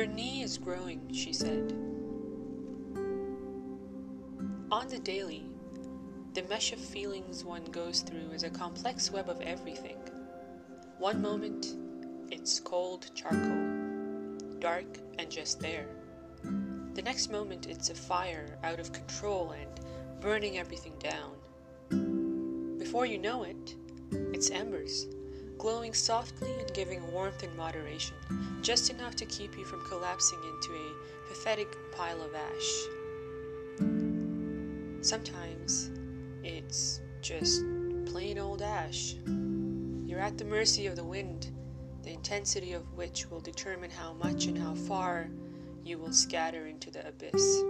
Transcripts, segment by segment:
knee is growing, she said. On the daily, the mesh of feelings one goes through is a complex web of everything. One moment, it's cold charcoal, dark and just there. The next moment, it's a fire out of control and burning everything down. Before you know it, it's embers, glowing softly giving warmth in moderation, just enough to keep you from collapsing into a pathetic pile of ash. Sometimes it's just plain old ash. You're at the mercy of the wind, the intensity of which will determine how much and how far you will scatter into the abyss.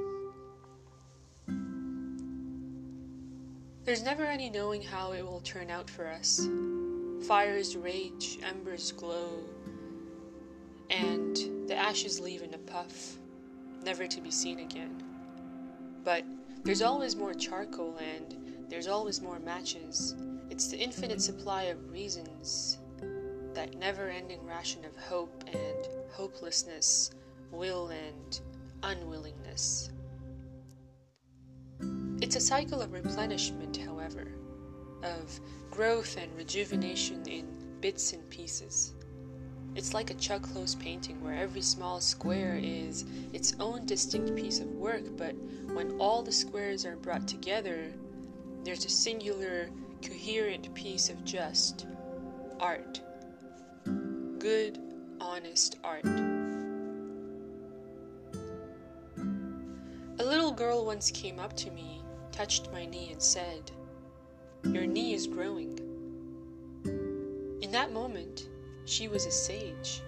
There's never any knowing how it will turn out for us. Fires rage, embers glow, and the ashes leave in a puff, never to be seen again. But there's always more charcoal, and there's always more matches. It's the infinite supply of reasons, that never ending ration of hope and hopelessness will and unwillingness. It's a cycle of replenishment, however, of growth and rejuvenation in bits and pieces. It's like a Chuck Close painting where every small square is its own distinct piece of work, but when all the squares are brought together, there's a singular, coherent piece of just art. Good, honest art. A little girl once came up to me, touched my knee, and said, Your knee is growing. In that moment, she was a sage,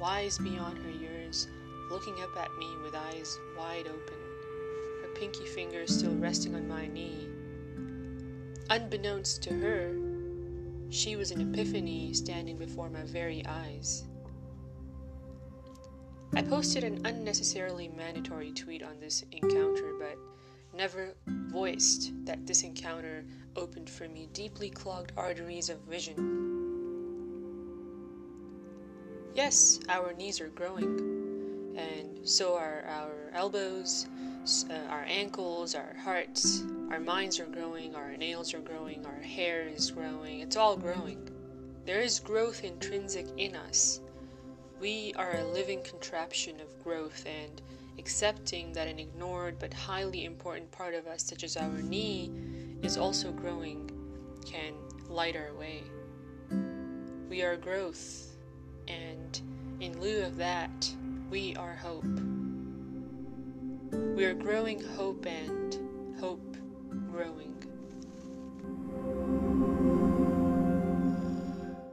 wise beyond her years, looking up at me with eyes wide open, her pinky fingers still resting on my knee. Unbeknownst to her, she was an epiphany standing before my very eyes. I posted an unnecessarily mandatory tweet on this encounter, but never voiced that this encounter opened for me deeply clogged arteries of vision. Yes, our knees are growing, and so are our elbows, uh, our ankles, our hearts, our minds are growing, our nails are growing, our hair is growing. It's all growing. There is growth intrinsic in us we are a living contraption of growth, and accepting that an ignored but highly important part of us, such as our knee, is also growing, can light our way. We are growth, and in lieu of that, we are hope. We are growing hope and